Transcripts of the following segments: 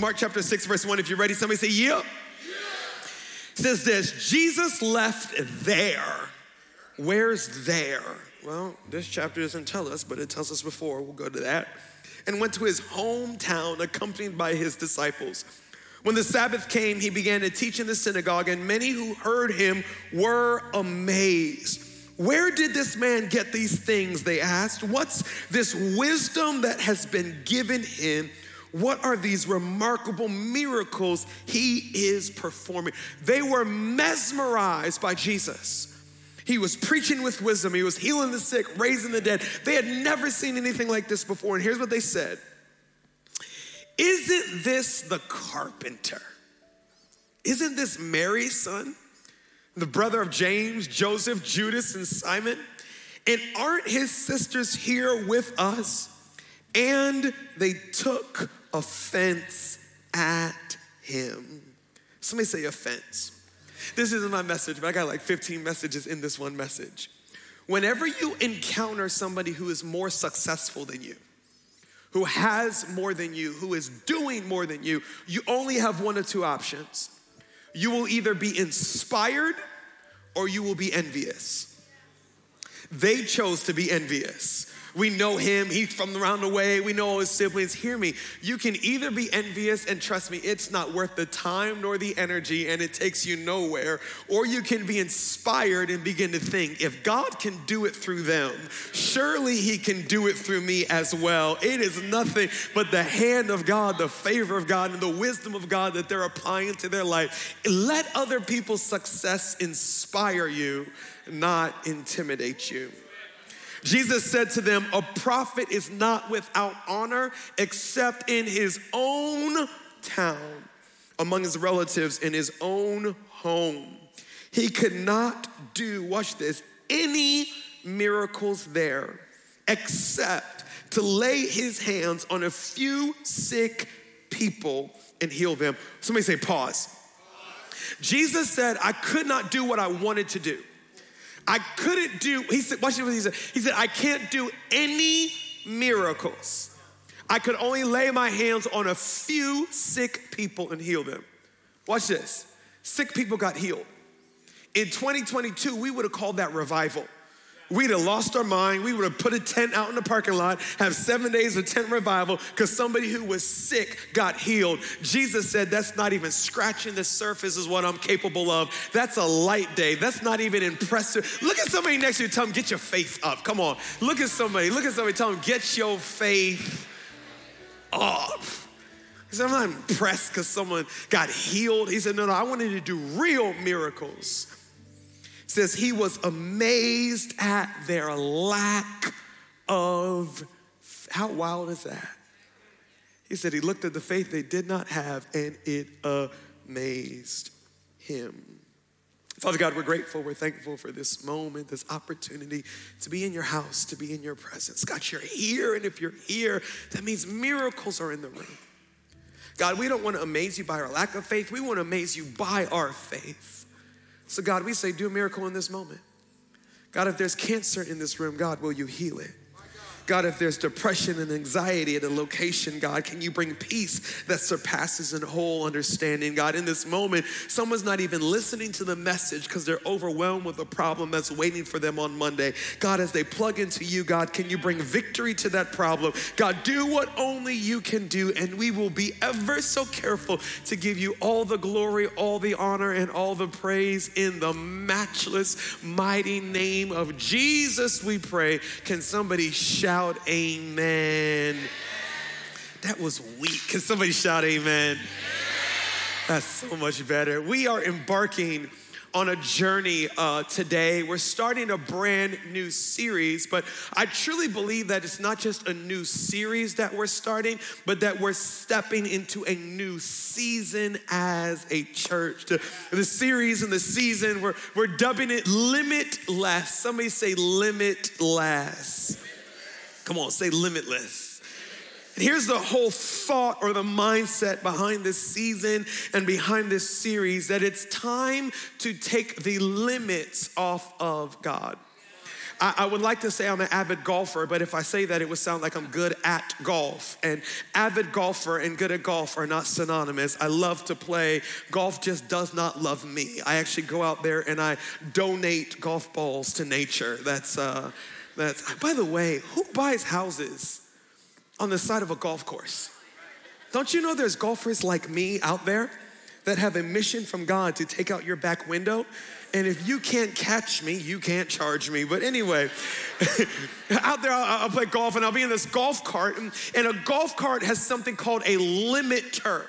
Mark chapter 6, verse 1. If you're ready, somebody say, Yep. Says this Jesus left there. Where's there? Well, this chapter doesn't tell us, but it tells us before. We'll go to that. And went to his hometown accompanied by his disciples. When the Sabbath came, he began to teach in the synagogue, and many who heard him were amazed. Where did this man get these things? They asked. What's this wisdom that has been given him? What are these remarkable miracles he is performing? They were mesmerized by Jesus. He was preaching with wisdom, he was healing the sick, raising the dead. They had never seen anything like this before. And here's what they said Isn't this the carpenter? Isn't this Mary's son? The brother of James, Joseph, Judas, and Simon? And aren't his sisters here with us? And they took offense at him. Somebody say offense. This isn't my message, but I got like 15 messages in this one message. Whenever you encounter somebody who is more successful than you, who has more than you, who is doing more than you, you only have one or two options. You will either be inspired or you will be envious. They chose to be envious. We know him, he's from around the way, we know all his siblings. Hear me, you can either be envious and trust me, it's not worth the time nor the energy and it takes you nowhere, or you can be inspired and begin to think if God can do it through them, surely he can do it through me as well. It is nothing but the hand of God, the favor of God, and the wisdom of God that they're applying to their life. Let other people's success inspire you, not intimidate you. Jesus said to them, A prophet is not without honor except in his own town, among his relatives, in his own home. He could not do, watch this, any miracles there except to lay his hands on a few sick people and heal them. Somebody say, pause. Jesus said, I could not do what I wanted to do. I couldn't do, he said, watch what he said. He said, I can't do any miracles. I could only lay my hands on a few sick people and heal them. Watch this. Sick people got healed. In 2022, we would have called that revival. We'd have lost our mind. We would have put a tent out in the parking lot, have seven days of tent revival because somebody who was sick got healed. Jesus said, That's not even scratching the surface, is what I'm capable of. That's a light day. That's not even impressive. Look at somebody next to you, tell them, Get your faith up. Come on. Look at somebody. Look at somebody, tell them, Get your faith up. He said, I'm not impressed because someone got healed. He said, No, no, I wanted to do real miracles says he was amazed at their lack of how wild is that? He said he looked at the faith they did not have and it amazed him. Father God, we're grateful. We're thankful for this moment, this opportunity to be in your house, to be in your presence. God, you're here, and if you're here, that means miracles are in the room. God, we don't want to amaze you by our lack of faith, we want to amaze you by our faith. So, God, we say, do a miracle in this moment. God, if there's cancer in this room, God, will you heal it? God, if there's depression and anxiety at a location, God, can you bring peace that surpasses in whole understanding? God, in this moment, someone's not even listening to the message because they're overwhelmed with a problem that's waiting for them on Monday. God, as they plug into you, God, can you bring victory to that problem? God, do what only you can do, and we will be ever so careful to give you all the glory, all the honor, and all the praise in the matchless, mighty name of Jesus, we pray. Can somebody shout? Shout amen? That was weak. Can somebody shout amen? That's so much better. We are embarking on a journey uh, today. We're starting a brand new series, but I truly believe that it's not just a new series that we're starting, but that we're stepping into a new season as a church. The, the series and the season, we're, we're dubbing it Limitless. Somebody say Limitless. Come on, say limitless. And here's the whole thought or the mindset behind this season and behind this series that it's time to take the limits off of God. I, would like to say I'm an avid golfer, but if I say that, it would sound like I'm good at golf. And avid golfer and good at golf are not synonymous. I love to play. Golf just does not love me. I actually go out there and I donate golf balls to nature. That's, uh, that's, by the way, who buys houses on the side of a golf course? Don't you know there's golfers like me out there that have a mission from God to take out your back window? And if you can't catch me, you can't charge me. But anyway, out there, I'll, I'll, play golf and I'll be in this golf cart. And, and a golf cart has something called a limiter.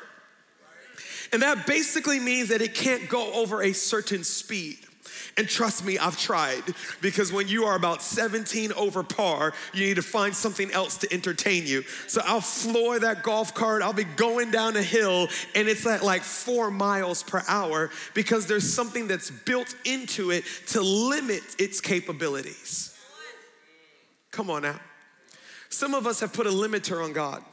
And that basically means that it can't go over a certain speed. And trust me, I've tried because when you are about 17 over par, you need to find something else to entertain you. So I'll floor that golf cart, I'll be going down a hill, and it's at like four miles per hour because there's something that's built into it to limit its capabilities. Come on now. Some of us have put a limiter on God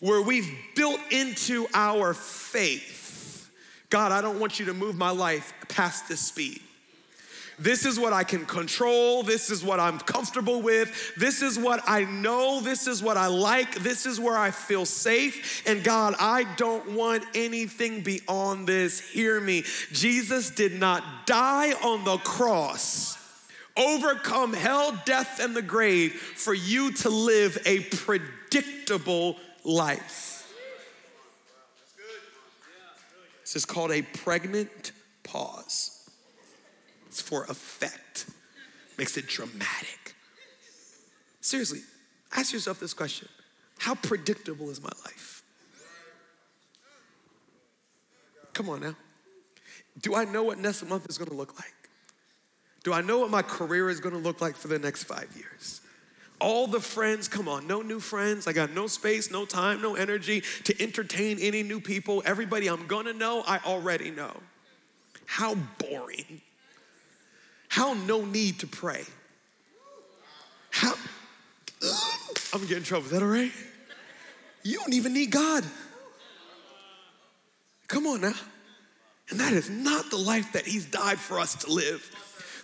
where we've built into our faith God, I don't want you to move my life past this speed. This is what I can control. This is what I'm comfortable with. This is what I know. This is what I like. This is where I feel safe. And God, I don't want anything beyond this. Hear me. Jesus did not die on the cross, overcome hell, death, and the grave for you to live a predictable life. This is called a pregnant pause. It's for effect, makes it dramatic. Seriously, ask yourself this question How predictable is my life? Come on now. Do I know what next month is gonna look like? Do I know what my career is gonna look like for the next five years? All the friends, come on, no new friends. I got no space, no time, no energy to entertain any new people. Everybody I'm gonna know, I already know. How boring. How no need to pray. How, I'm gonna get in trouble. Is that all right? You don't even need God. Come on now. And that is not the life that He's died for us to live.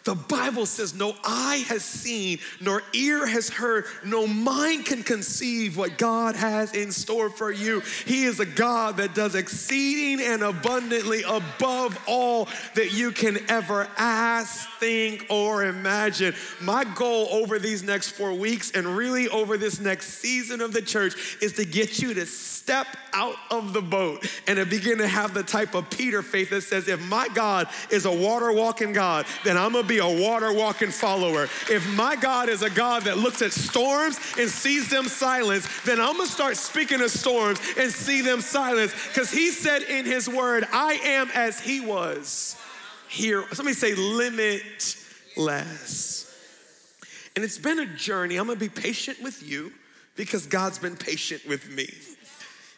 The Bible says, No eye has seen, nor ear has heard, no mind can conceive what God has in store for you. He is a God that does exceeding and abundantly above all that you can ever ask, think, or imagine. My goal over these next four weeks and really over this next season of the church is to get you to step out of the boat and to begin to have the type of Peter faith that says, If my God is a water walking God, then I'm gonna be a water walking follower. If my God is a God that looks at storms and sees them silence, then I'm gonna start speaking to storms and see them silence. Because he said in his word, I am as he was here. Somebody say, limitless. And it's been a journey. I'm gonna be patient with you because God's been patient with me.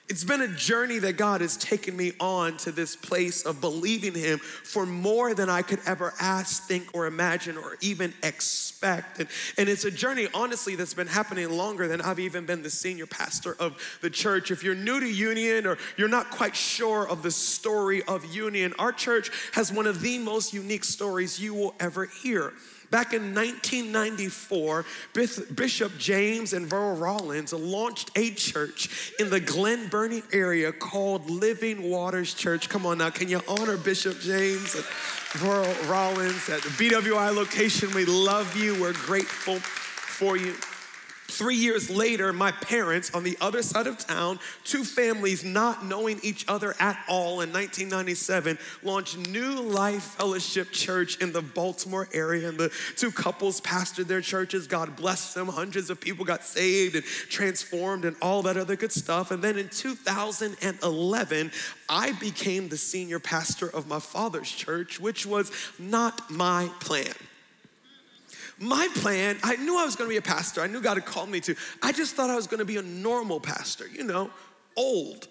It's been a journey that God has taken me on to this place of believing Him for more than I could ever ask, think, or imagine, or even expect. And, and it's a journey, honestly, that's been happening longer than I've even been the senior pastor of the church. If you're new to Union or you're not quite sure of the story of Union, our church has one of the most unique stories you will ever hear. Back in 1994, Bishop James and Verl Rollins launched a church in the Glen Burnie area called Living Waters Church. Come on now, can you honor Bishop James and Verl Rollins at the BWI location? We love you. We're grateful for you. Three years later, my parents on the other side of town, two families not knowing each other at all in 1997, launched New Life Fellowship Church in the Baltimore area. And the two couples pastored their churches. God blessed them. Hundreds of people got saved and transformed and all that other good stuff. And then in 2011, I became the senior pastor of my father's church, which was not my plan. My plan, I knew I was gonna be a pastor. I knew God had called me to. I just thought I was gonna be a normal pastor, you know, old.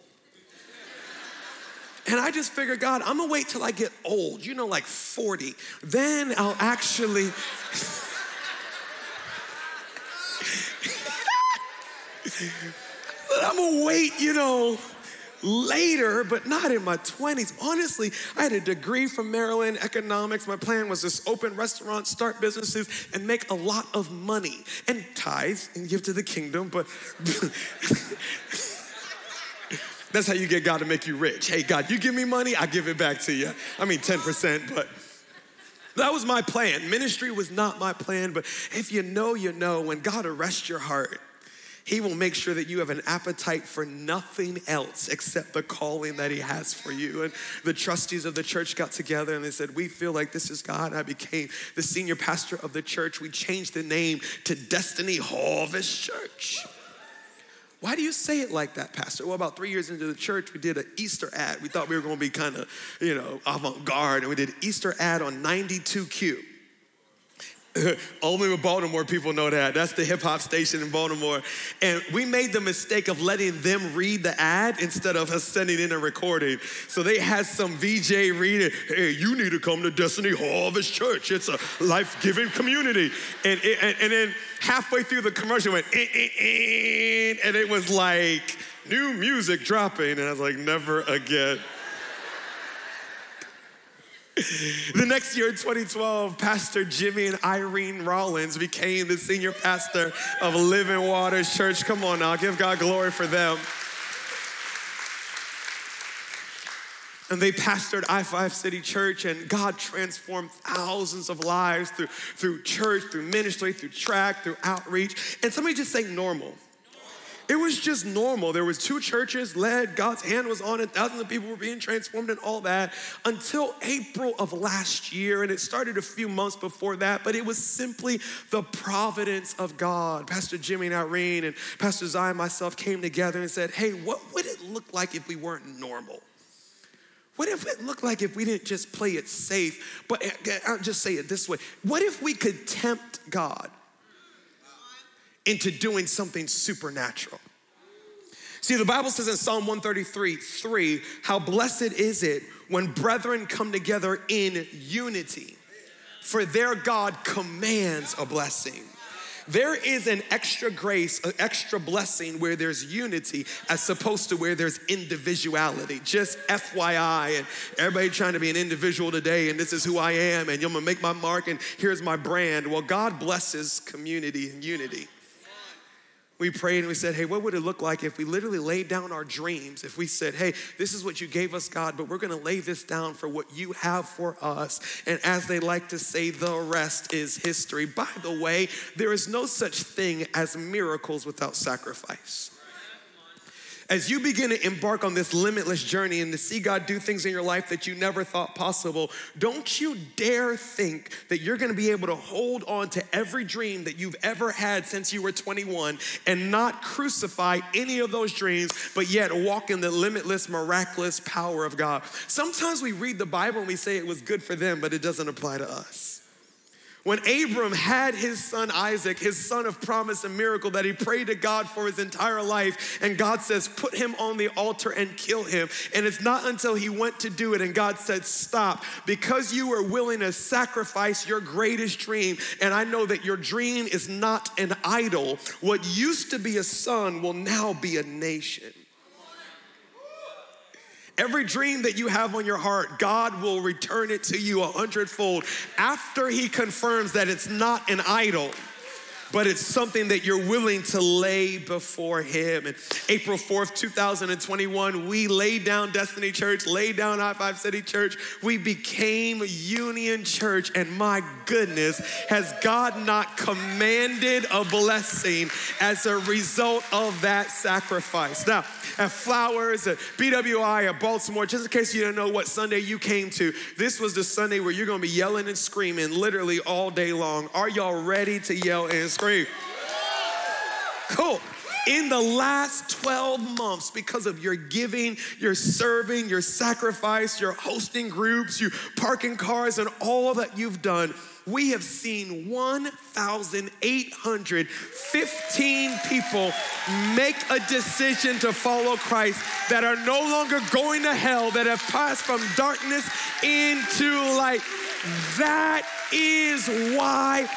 And I just figured, God, I'm gonna wait till I get old, you know, like 40. Then I'll actually. but I'm gonna wait, you know, later, but not in my 20s. Honestly, I had a degree from Maryland, economics. My plan was to open restaurants, start businesses, and make a lot of money and tithe and give to the kingdom. But that's how you get God to make you rich. Hey, God, you give me money, I give it back to you. I mean, 10%, but. That was my plan. Ministry was not my plan, but if you know, you know, when God arrests your heart, He will make sure that you have an appetite for nothing else except the calling that He has for you. And the trustees of the church got together and they said, We feel like this is God. I became the senior pastor of the church. We changed the name to Destiny Harvest Church. Why do you say it like that, Pastor? Well, about three years into the church, we did an Easter ad. We thought we were going to be kind of, you know, avant garde, and we did Easter ad on 92Q. Only with Baltimore people know that. That's the hip hop station in Baltimore. And we made the mistake of letting them read the ad instead of us sending in a recording. So they had some VJ read it. Hey, you need to come to Destiny Harvest Church. It's a life giving community. And, and, and then halfway through the commercial went, eh, eh, eh, and it was like new music dropping. And I was like, never again. The next year in 2012, Pastor Jimmy and Irene Rollins became the senior pastor of Living Waters Church. Come on now, give God glory for them. And they pastored I 5 City Church, and God transformed thousands of lives through, through church, through ministry, through track, through outreach. And somebody just say normal. It was just normal. There was two churches led, God's hand was on it, thousands of people were being transformed and all that until April of last year. And it started a few months before that, but it was simply the providence of God. Pastor Jimmy and Irene and Pastor Zion and myself came together and said, hey, what would it look like if we weren't normal? What if it looked like if we didn't just play it safe, but uh, uh, I'll just say it this way. What if we could tempt God? Into doing something supernatural. See, the Bible says in Psalm 133 3, how blessed is it when brethren come together in unity, for their God commands a blessing. There is an extra grace, an extra blessing where there's unity as opposed to where there's individuality. Just FYI, and everybody trying to be an individual today, and this is who I am, and I'm gonna make my mark, and here's my brand. Well, God blesses community and unity we prayed and we said, hey, what would it look like if we literally laid down our dreams? If we said, hey, this is what you gave us, God, but we're gonna lay this down for what you have for us. And as they like to say, the rest is history. By the way, there is no such thing as miracles without sacrifice. As you begin to embark on this limitless journey and to see God do things in your life that you never thought possible, don't you dare think that you're gonna be able to hold on to every dream that you've ever had since you were 21 and not crucify any of those dreams, but yet walk in the limitless, miraculous power of God. Sometimes we read the Bible and we say it was good for them, but it doesn't apply to us. When Abram had his son Isaac, his son of promise and miracle that he prayed to God for his entire life, and God says, Put him on the altar and kill him. And it's not until he went to do it and God said, Stop, because you were willing to sacrifice your greatest dream. And I know that your dream is not an idol. What used to be a son will now be a nation. Every dream that you have on your heart, God will return it to you a hundredfold after He confirms that it's not an idol but it's something that you're willing to lay before Him. And April 4th, 2021, we laid down Destiny Church, laid down I 5 City Church. We became Union Church. And my goodness, has God not commanded a blessing as a result of that sacrifice? Now, at Flowers, at BWI, at Baltimore, just in case you don't know what Sunday you came to, this was the Sunday where you're gonna be yelling and screaming literally all day long. Are y'all ready to yell and scream? Cool. In the last 12 months, because of your giving, your serving, your sacrifice, your hosting groups, you parking cars, and all that you've done, we have seen 1,815 people make a decision to follow Christ that are no longer going to hell, that have passed from darkness into light. That is why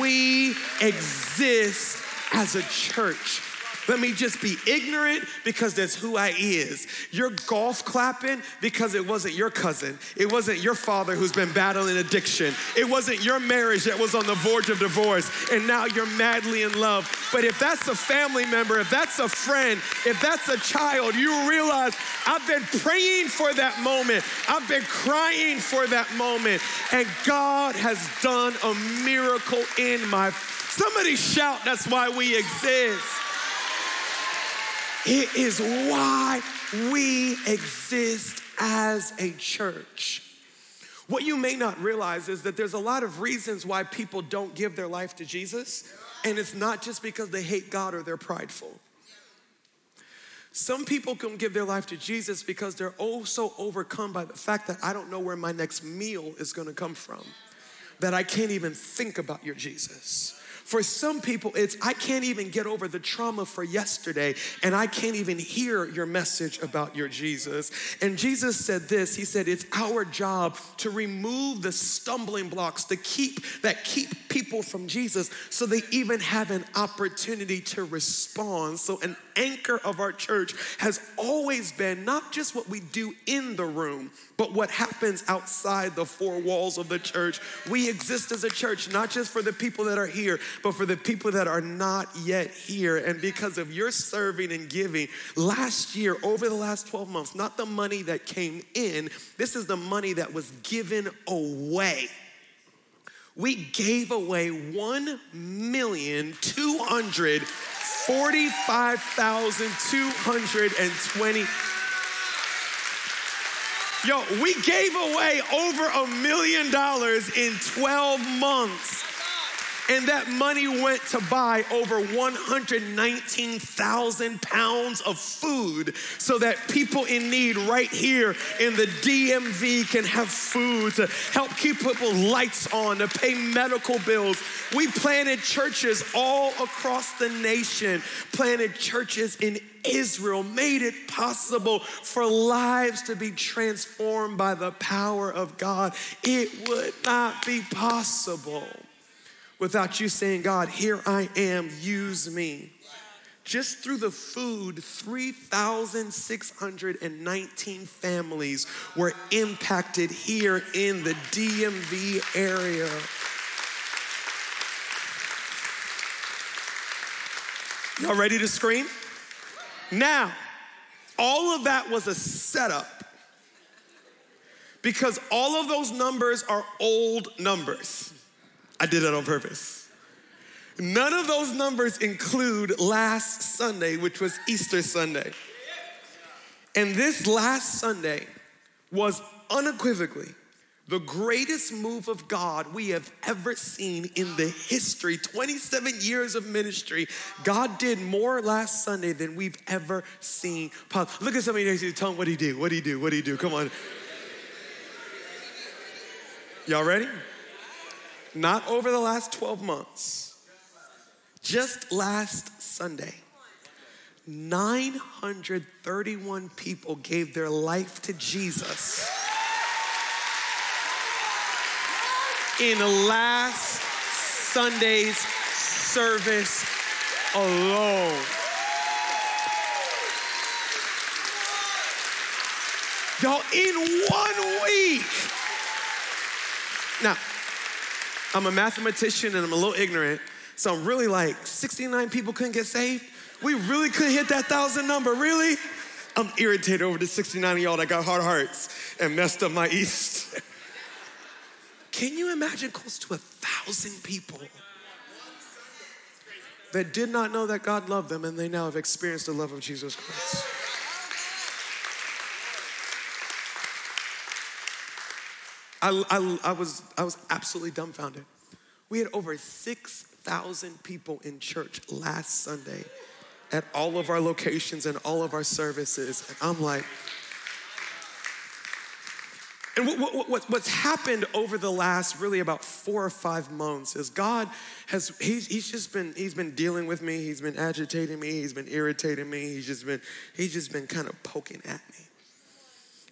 we exist as a church. Let me just be ignorant because that's who I is. You're golf clapping because it wasn't your cousin. It wasn't your father who's been battling addiction. It wasn't your marriage that was on the verge of divorce and now you're madly in love. But if that's a family member, if that's a friend, if that's a child, you realize I've been praying for that moment. I've been crying for that moment. And God has done a miracle in my Somebody shout, that's why we exist. It is why we exist as a church. What you may not realize is that there's a lot of reasons why people don't give their life to Jesus, and it's not just because they hate God or they're prideful. Some people can give their life to Jesus because they're oh so overcome by the fact that I don't know where my next meal is gonna come from, that I can't even think about your Jesus. For some people, it's I can't even get over the trauma for yesterday, and I can't even hear your message about your Jesus. And Jesus said this He said, It's our job to remove the stumbling blocks to keep that keep people from Jesus so they even have an opportunity to respond. So, an anchor of our church has always been not just what we do in the room, but what happens outside the four walls of the church. We exist as a church, not just for the people that are here, but for the people that are not yet here. And because of your serving and giving, last year, over the last 12 months, not the money that came in, this is the money that was given away. We gave away 1 million 245,220 Yo, we gave away over a million dollars in 12 months. And that money went to buy over 119,000 pounds of food so that people in need right here in the DMV can have food to help keep people's lights on, to pay medical bills. We planted churches all across the nation, planted churches in Israel, made it possible for lives to be transformed by the power of God. It would not be possible without you saying, God, here I am, use me. Just through the food, 3,619 families were impacted here in the DMV area. Y'all ready to scream? Now, all of that was a setup because all of those numbers are old numbers. I did that on purpose. None of those numbers include last Sunday, which was Easter Sunday. And this last Sunday was unequivocally the greatest move of God we have ever seen in the history 27 years of ministry. God did more last Sunday than we've ever seen. Look at somebody next to you, tell them what he do, what he do, what he do. Come on. Y'all ready? Not over the last 12 months, just last Sunday, 931 people gave their life to Jesus. In last Sunday's service alone. Y'all, in one week. I'm a mathematician and I'm a little ignorant. So I'm really like, 69 people couldn't get saved? We really couldn't hit that thousand number, really? I'm irritated over the 69 of y'all that got hard hearts and messed up my East. Can you imagine close to a thousand people that did not know that God loved them and they now have experienced the love of Jesus Christ? I, I, I, was, I was absolutely dumbfounded. We had over 6,000 people in church last Sunday at all of our locations and all of our services. And I'm like, and what, what, what's happened over the last really about four or five months is God has, he's, he's just been, he's been dealing with me. He's been agitating me. He's been irritating me. He's just been, he's just been kind of poking at me.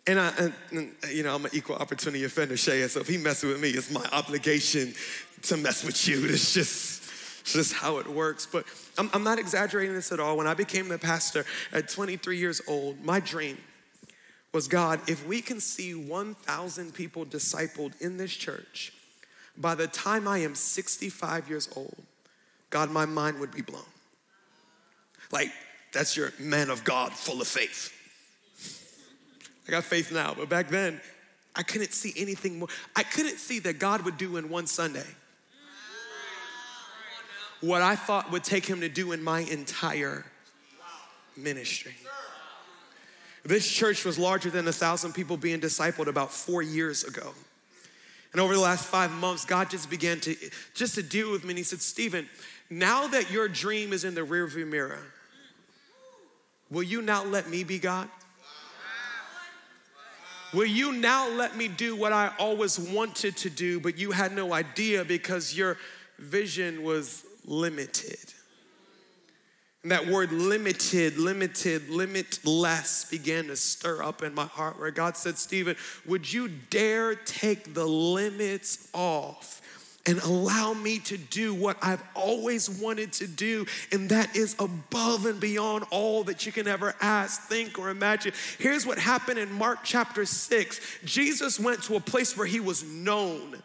And I, and, you know, I'm an equal opportunity offender, Shay. So if he messes with me, it's my obligation to mess with you. It's just, It's just how it works. But I'm, I'm not exaggerating this at all. When I became the pastor at 23 years old, my dream was God, if we can see 1,000 people discipled in this church, by the time I am 65 years old, God, my mind would be blown. Like, that's your man of God full of faith. I got faith now, but back then, I couldn't see anything more. I couldn't see that God would do in one Sunday what I thought would take him to do in my entire ministry. This church was larger than a thousand people being discipled about four years ago. And over the last five months, God just began to just to deal with me. And He said, Stephen, now that your dream is in the rearview mirror, will you now let me be God? Will you now let me do what I always wanted to do, but you had no idea because your vision was limited? And that word limited, limited, limitless began to stir up in my heart where God said, Stephen, would you dare take the limits off? And allow me to do what I've always wanted to do, and that is above and beyond all that you can ever ask, think, or imagine. Here's what happened in Mark chapter 6 Jesus went to a place where he was known.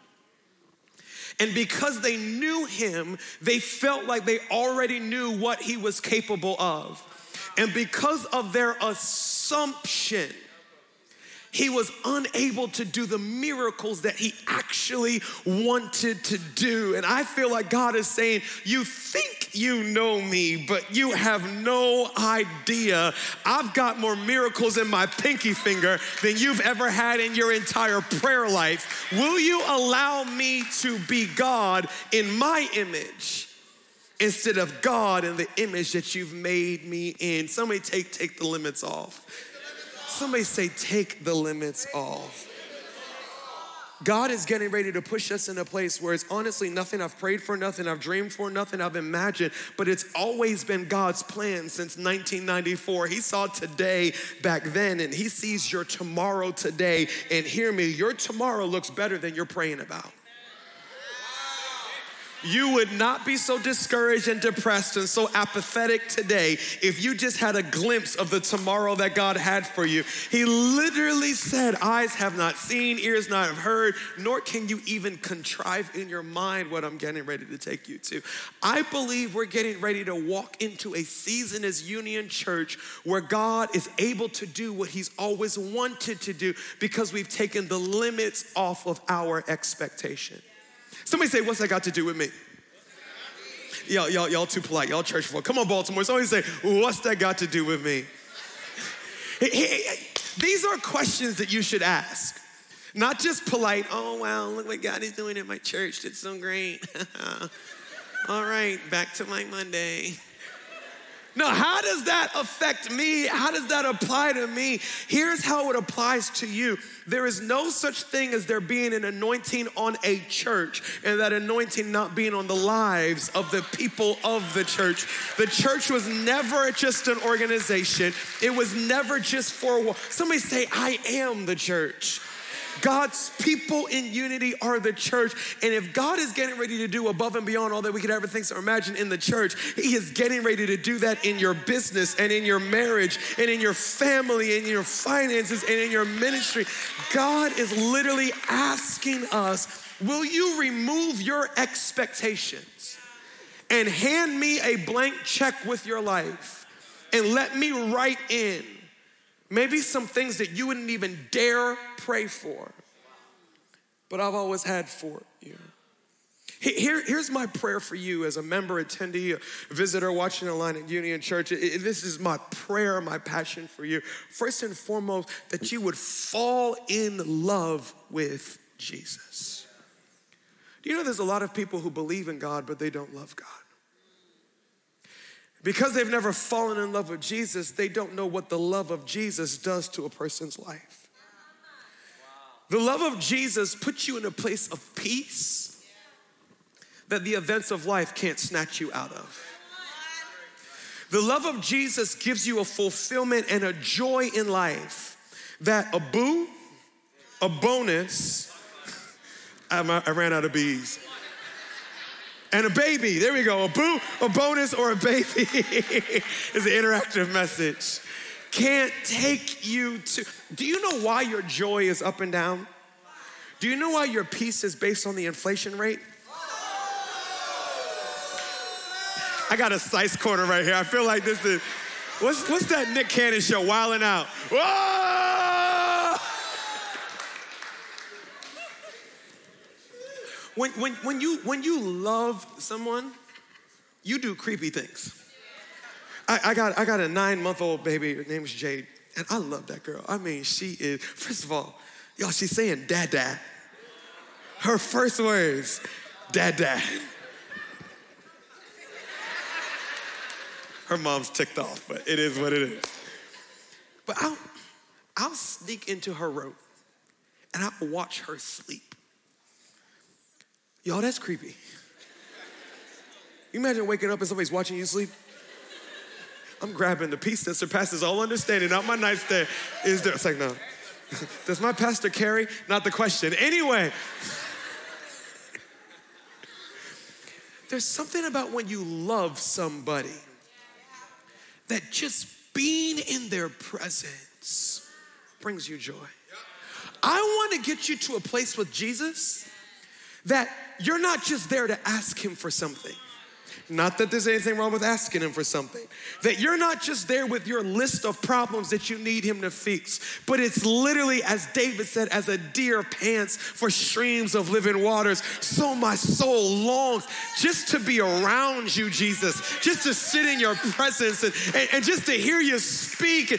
And because they knew him, they felt like they already knew what he was capable of. And because of their assumption, he was unable to do the miracles that he actually wanted to do. And I feel like God is saying, You think you know me, but you have no idea. I've got more miracles in my pinky finger than you've ever had in your entire prayer life. Will you allow me to be God in my image? Instead of God in the image that you've made me in. Somebody take, take the limits off. Somebody say, take the limits off. God is getting ready to push us in a place where it's honestly nothing I've prayed for, nothing I've dreamed for, nothing I've imagined, but it's always been God's plan since 1994. He saw today back then, and He sees your tomorrow today. And hear me, your tomorrow looks better than you're praying about you would not be so discouraged and depressed and so apathetic today if you just had a glimpse of the tomorrow that God had for you. He literally said, Eyes have not seen, ears not have heard, nor can you even contrive in your mind what I'm getting ready to take you to. I believe we're getting ready to walk into a season as Union Church where God is able to do what He's always wanted to do because we've taken the limits off of our expectation. Somebody say, What's that got to do with me? Y'all, y'all, y'all too polite. Y'all church folk. Come on, Baltimore. Somebody say, What's that got to do with me? These are questions that you should ask. Not just polite, oh wow, look what God is doing at my church. It's so great. All right, back to my Monday. No, how does that affect me? How does that apply to me? Here's how it applies to you. There is no such thing as there being an anointing on a church and that anointing not being on the lives of the people of the church. The church was never just an organization, it was never just for somebody say, I am the church. God's people in unity are the church. And if God is getting ready to do above and beyond all that we could ever think or imagine in the church, He is getting ready to do that in your business and in your marriage and in your family and in your finances and in your ministry. God is literally asking us, Will you remove your expectations and hand me a blank check with your life and let me write in? Maybe some things that you wouldn't even dare pray for, but I've always had for you. Here, here's my prayer for you as a member, attendee, visitor watching online at Union Church. This is my prayer, my passion for you. First and foremost, that you would fall in love with Jesus. Do you know there's a lot of people who believe in God, but they don't love God? Because they've never fallen in love with Jesus, they don't know what the love of Jesus does to a person's life. The love of Jesus puts you in a place of peace that the events of life can't snatch you out of. The love of Jesus gives you a fulfillment and a joy in life that a boo, a bonus, I ran out of bees. And a baby. There we go. A boo, a bonus, or a baby is an interactive message. Can't take you to. Do you know why your joy is up and down? Do you know why your peace is based on the inflation rate? I got a size corner right here. I feel like this is what's what's that Nick Cannon show? Wilding out. Whoa! When, when, when, you, when you love someone, you do creepy things. I, I got, I got a nine month old baby, her name's Jade, and I love that girl. I mean, she is, first of all, y'all, she's saying dad, dad. Her first words, dad, dad. Her mom's ticked off, but it is what it is. But I'll, I'll sneak into her room and I'll watch her sleep. Y'all, that's creepy. You imagine waking up and somebody's watching you sleep? I'm grabbing the peace that surpasses all understanding out my nightstand. Is there? It's like, no. Does my pastor carry? Not the question. Anyway, there's something about when you love somebody that just being in their presence brings you joy. I want to get you to a place with Jesus that you're not just there to ask him for something. Not that there's anything wrong with asking him for something. That you're not just there with your list of problems that you need him to fix, but it's literally, as David said, as a deer pants for streams of living waters, so my soul longs just to be around you, Jesus, just to sit in your presence and, and, and just to hear you speak.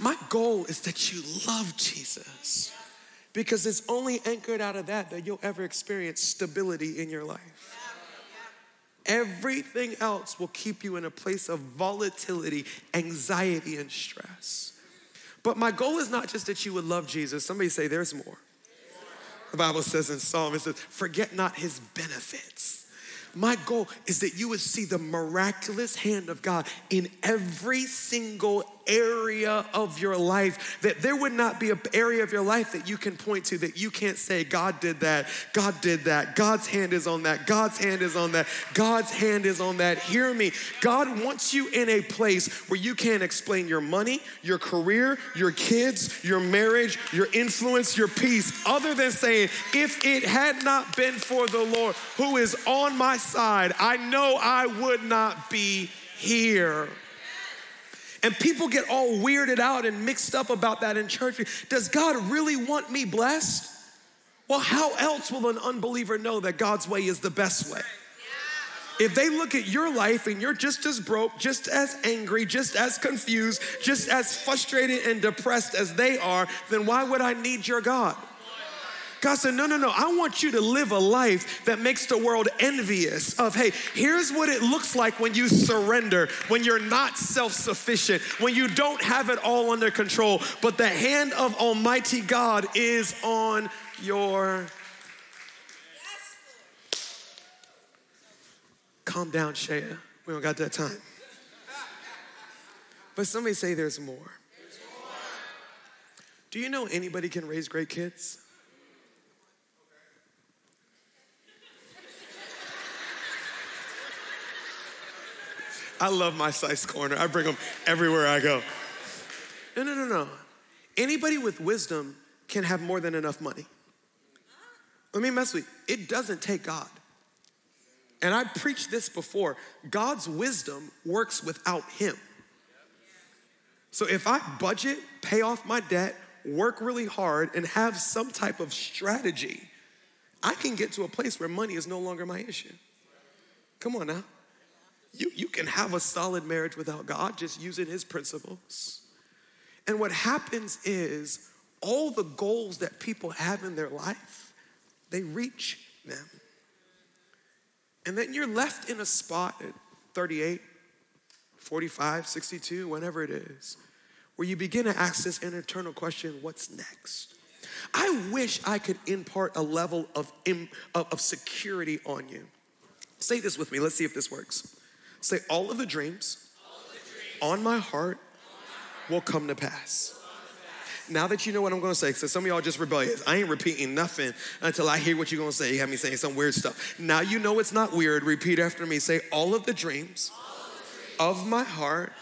My goal is that you love Jesus because it's only anchored out of that that you'll ever experience stability in your life. Everything else will keep you in a place of volatility, anxiety, and stress. But my goal is not just that you would love Jesus. Somebody say, There's more. The Bible says in Psalm, it says, Forget not his benefits. My goal is that you would see the miraculous hand of God in every single area of your life, that there would not be an area of your life that you can point to that you can't say, God did that, God did that, God's hand is on that, God's hand is on that, God's hand is on that. Hear me. God wants you in a place where you can't explain your money, your career, your kids, your marriage, your influence, your peace, other than saying, if it had not been for the Lord who is on my side, I know I would not be here. And people get all weirded out and mixed up about that in church. Does God really want me blessed? Well, how else will an unbeliever know that God's way is the best way? If they look at your life and you're just as broke, just as angry, just as confused, just as frustrated and depressed as they are, then why would I need your God? God said, No, no, no. I want you to live a life that makes the world envious of, hey, here's what it looks like when you surrender, when you're not self sufficient, when you don't have it all under control, but the hand of Almighty God is on your. Calm down, Shaya. We don't got that time. But somebody say there's more. Do you know anybody can raise great kids? I love my size corner. I bring them everywhere I go. No, no, no, no. Anybody with wisdom can have more than enough money. Let me mess with you. It doesn't take God. And I preached this before. God's wisdom works without Him. So if I budget, pay off my debt, work really hard, and have some type of strategy, I can get to a place where money is no longer my issue. Come on now. You, you can have a solid marriage without God, just using His principles. And what happens is all the goals that people have in their life, they reach them. And then you're left in a spot at 38, 45, 62, whatever it is, where you begin to ask this internal question what's next? I wish I could impart a level of, of security on you. Say this with me, let's see if this works. Say, all of the dreams, on, my heart, will come to pass. now that you know what I'm gonna say, because some of y'all just rebellious. I ain't repeating nothing until I hear what you're gonna say. You have me saying some weird stuff. Now you know it's not weird. Repeat after me. Say, all of the dreams, of, my heart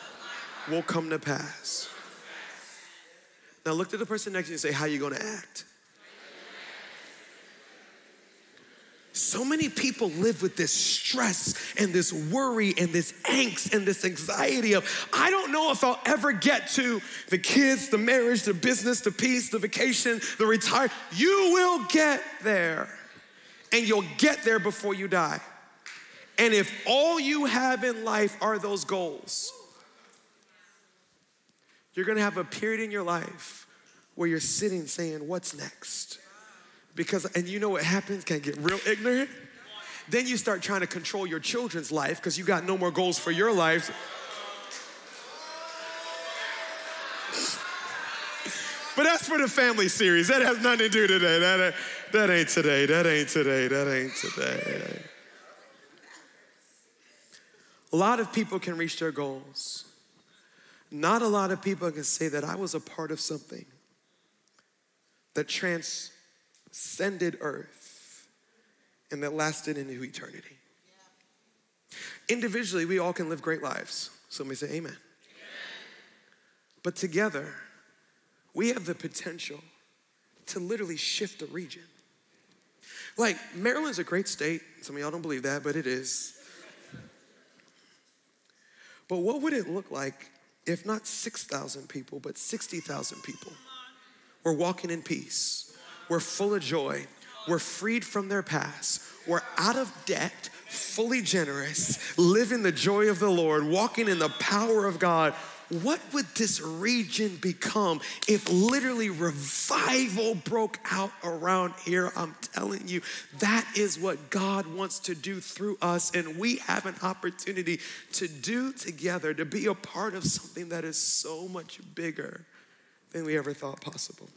will come to pass. Now look to the person next to you and say, how you gonna act? So many people live with this stress and this worry and this angst and this anxiety of, I don't know if I'll ever get to the kids, the marriage, the business, the peace, the vacation, the retire. You will get there. And you'll get there before you die. And if all you have in life are those goals, you're gonna have a period in your life where you're sitting saying, What's next? Because, and you know what happens? Can get real ignorant? Then you start trying to control your children's life because you got no more goals for your lives. But that's for the family series. That has nothing to do today. That, that ain't today. That ain't today. That ain't today. A lot of people can reach their goals. Not a lot of people can say that I was a part of something that trans ascended earth and that lasted into eternity. Individually, we all can live great lives. Somebody say amen. amen. But together, we have the potential to literally shift a region. Like, Maryland's a great state. Some of y'all don't believe that, but it is. But what would it look like if not 6,000 people, but 60,000 people were walking in peace? We're full of joy. We're freed from their past. We're out of debt, fully generous, living the joy of the Lord, walking in the power of God. What would this region become if literally revival broke out around here? I'm telling you, that is what God wants to do through us. And we have an opportunity to do together, to be a part of something that is so much bigger than we ever thought possible.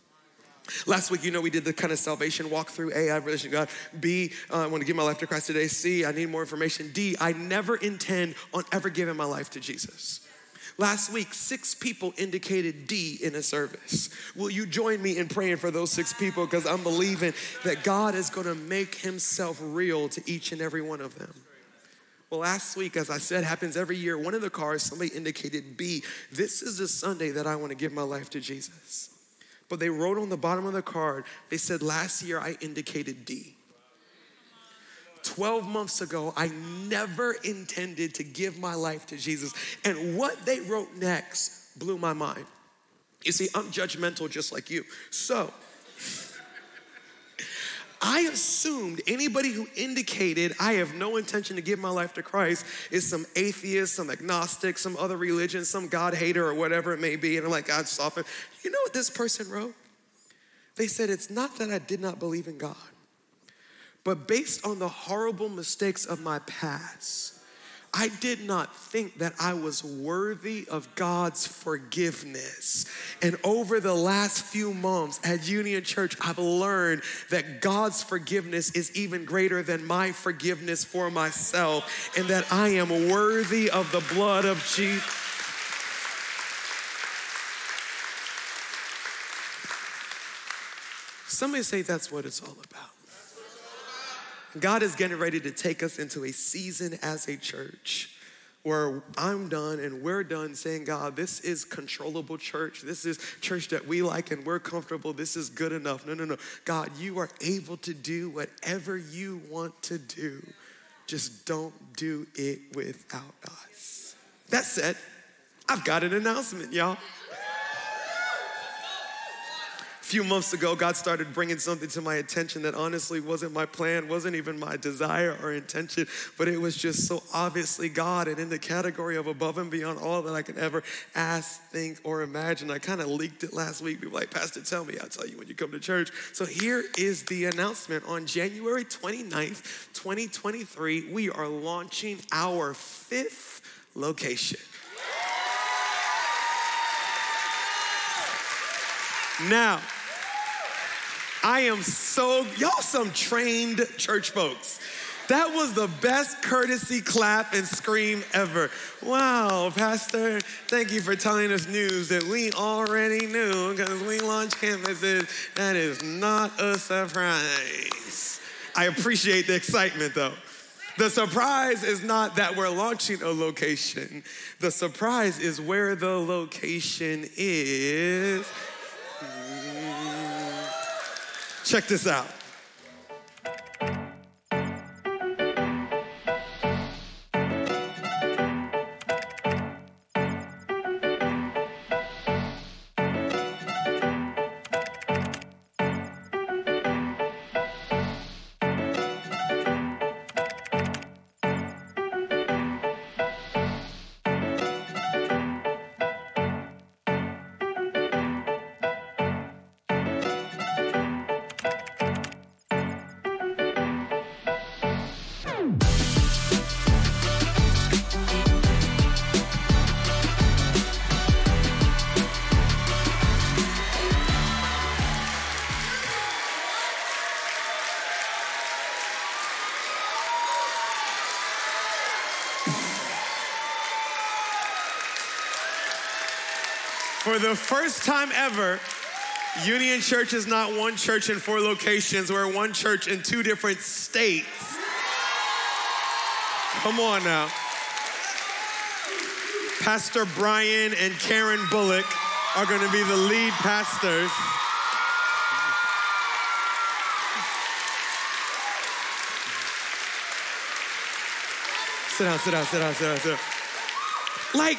Last week, you know, we did the kind of salvation walk through. A, I have relation to God. B, uh, I want to give my life to Christ today. C, I need more information. D, I never intend on ever giving my life to Jesus. Last week, six people indicated D in a service. Will you join me in praying for those six people? Because I'm believing that God is going to make himself real to each and every one of them. Well, last week, as I said, happens every year, one of the cars, somebody indicated B. This is the Sunday that I want to give my life to Jesus. But they wrote on the bottom of the card, they said, Last year I indicated D. 12 months ago, I never intended to give my life to Jesus. And what they wrote next blew my mind. You see, I'm judgmental just like you. So, I assumed anybody who indicated I have no intention to give my life to Christ is some atheist, some agnostic, some other religion, some God hater, or whatever it may be. And I'm like, God soften. You know what this person wrote? They said, It's not that I did not believe in God, but based on the horrible mistakes of my past, I did not think that I was worthy of God's forgiveness. And over the last few months at Union Church, I've learned that God's forgiveness is even greater than my forgiveness for myself, and that I am worthy of the blood of Jesus. Somebody say that's what it's all about. God is getting ready to take us into a season as a church where I'm done and we're done saying, God, this is controllable church. This is church that we like and we're comfortable. This is good enough. No, no, no. God, you are able to do whatever you want to do. Just don't do it without us. That said, I've got an announcement, y'all few months ago, God started bringing something to my attention that honestly wasn't my plan, wasn't even my desire or intention, but it was just so obviously God and in the category of above and beyond all that I could ever ask, think, or imagine. I kind of leaked it last week. People like, Pastor, tell me. I'll tell you when you come to church. So here is the announcement. On January 29th, 2023, we are launching our fifth location. Now, I am so, y'all some trained church folks. That was the best courtesy clap and scream ever. Wow, Pastor, thank you for telling us news that we already knew because we launched campuses. That is not a surprise. I appreciate the excitement though. The surprise is not that we're launching a location. The surprise is where the location is. Check this out. For the first time ever, Union Church is not one church in four locations. We're one church in two different states. Come on now. Pastor Brian and Karen Bullock are going to be the lead pastors. Sit down, sit down, sit down, sit down, sit down. Like,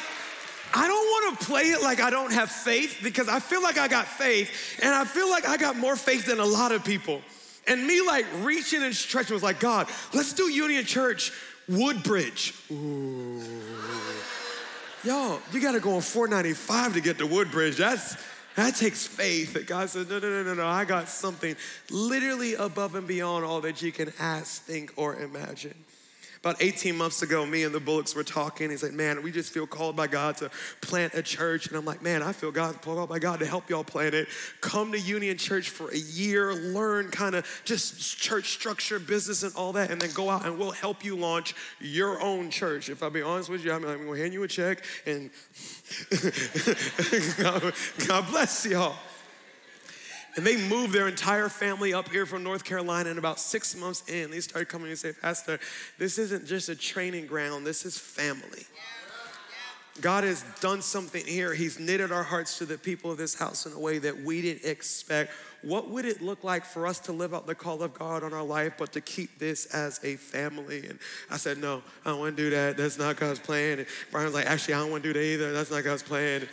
want to play it like I don't have faith because I feel like I got faith and I feel like I got more faith than a lot of people. And me like reaching and stretching was like, God, let's do Union Church Woodbridge. Ooh. Yo, you gotta go on 495 to get to Woodbridge. That's that takes faith that God said, no, no, no, no, no. I got something literally above and beyond all that you can ask, think, or imagine. About 18 months ago, me and the Bullocks were talking. He's like, man, we just feel called by God to plant a church. And I'm like, man, I feel God called by God to help y'all plant it. Come to Union Church for a year, learn kind of just church structure, business, and all that, and then go out and we'll help you launch your own church. If I be honest with you, I'm, gonna hand you a check and God bless y'all. And they moved their entire family up here from North Carolina. And about six months in, they started coming and say, Pastor, this isn't just a training ground, this is family. God has done something here. He's knitted our hearts to the people of this house in a way that we didn't expect. What would it look like for us to live out the call of God on our life, but to keep this as a family? And I said, No, I don't want to do that. That's not God's plan. And Brian was like, Actually, I don't want to do that either. That's not God's plan.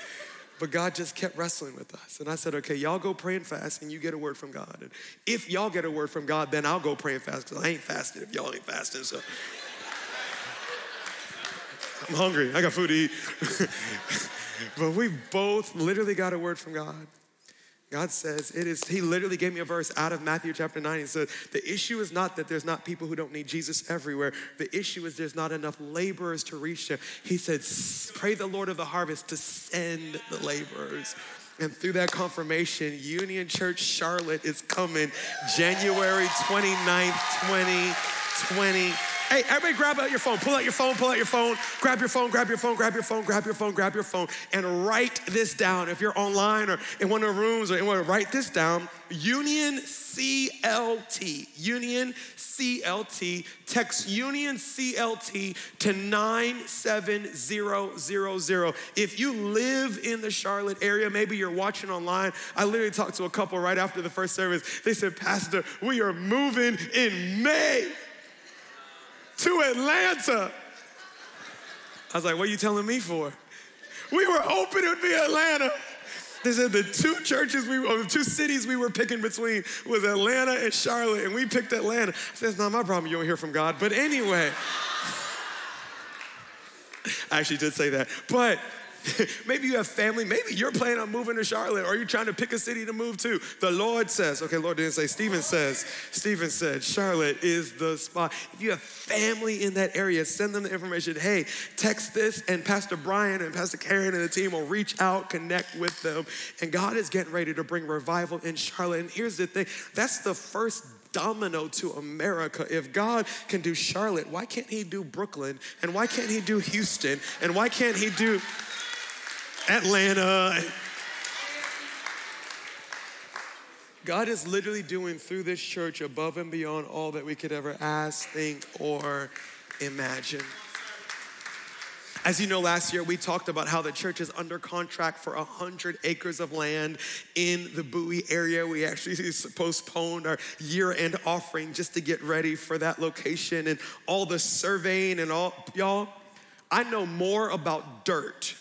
But God just kept wrestling with us. And I said, okay, y'all go pray and fast and you get a word from God. And if y'all get a word from God, then I'll go pray and fast because I ain't fasting if y'all ain't fasting. So I'm hungry. I got food to eat. but we both literally got a word from God. God says it is, He literally gave me a verse out of Matthew chapter 9. He said, The issue is not that there's not people who don't need Jesus everywhere. The issue is there's not enough laborers to reach them. He said, Pray the Lord of the harvest to send the laborers. And through that confirmation, Union Church Charlotte is coming January 29th, 2020. Hey, everybody grab out your phone. Pull out your phone, pull out your phone. Grab your phone, grab your phone, grab your phone, grab your phone, grab your phone, and write this down. If you're online or in one of the rooms or to write this down. Union CLT. Union CLT. Text Union CLT to 97000. If you live in the Charlotte area, maybe you're watching online. I literally talked to a couple right after the first service. They said, Pastor, we are moving in May to Atlanta. I was like, what are you telling me for? We were hoping it would be Atlanta. They said the two churches we, or the two cities we were picking between was Atlanta and Charlotte, and we picked Atlanta. I said, it's not my problem. You don't hear from God. But anyway, I actually did say that. But maybe you have family. Maybe you're planning on moving to Charlotte or you're trying to pick a city to move to. The Lord says, okay, Lord didn't say, Stephen says, Stephen said, Charlotte is the spot. If you have family in that area, send them the information. Hey, text this, and Pastor Brian and Pastor Karen and the team will reach out, connect with them. And God is getting ready to bring revival in Charlotte. And here's the thing that's the first domino to America. If God can do Charlotte, why can't He do Brooklyn? And why can't He do Houston? And why can't He do Atlanta? God is literally doing through this church above and beyond all that we could ever ask, think, or imagine. As you know, last year we talked about how the church is under contract for 100 acres of land in the Bowie area. We actually postponed our year end offering just to get ready for that location and all the surveying and all. Y'all, I know more about dirt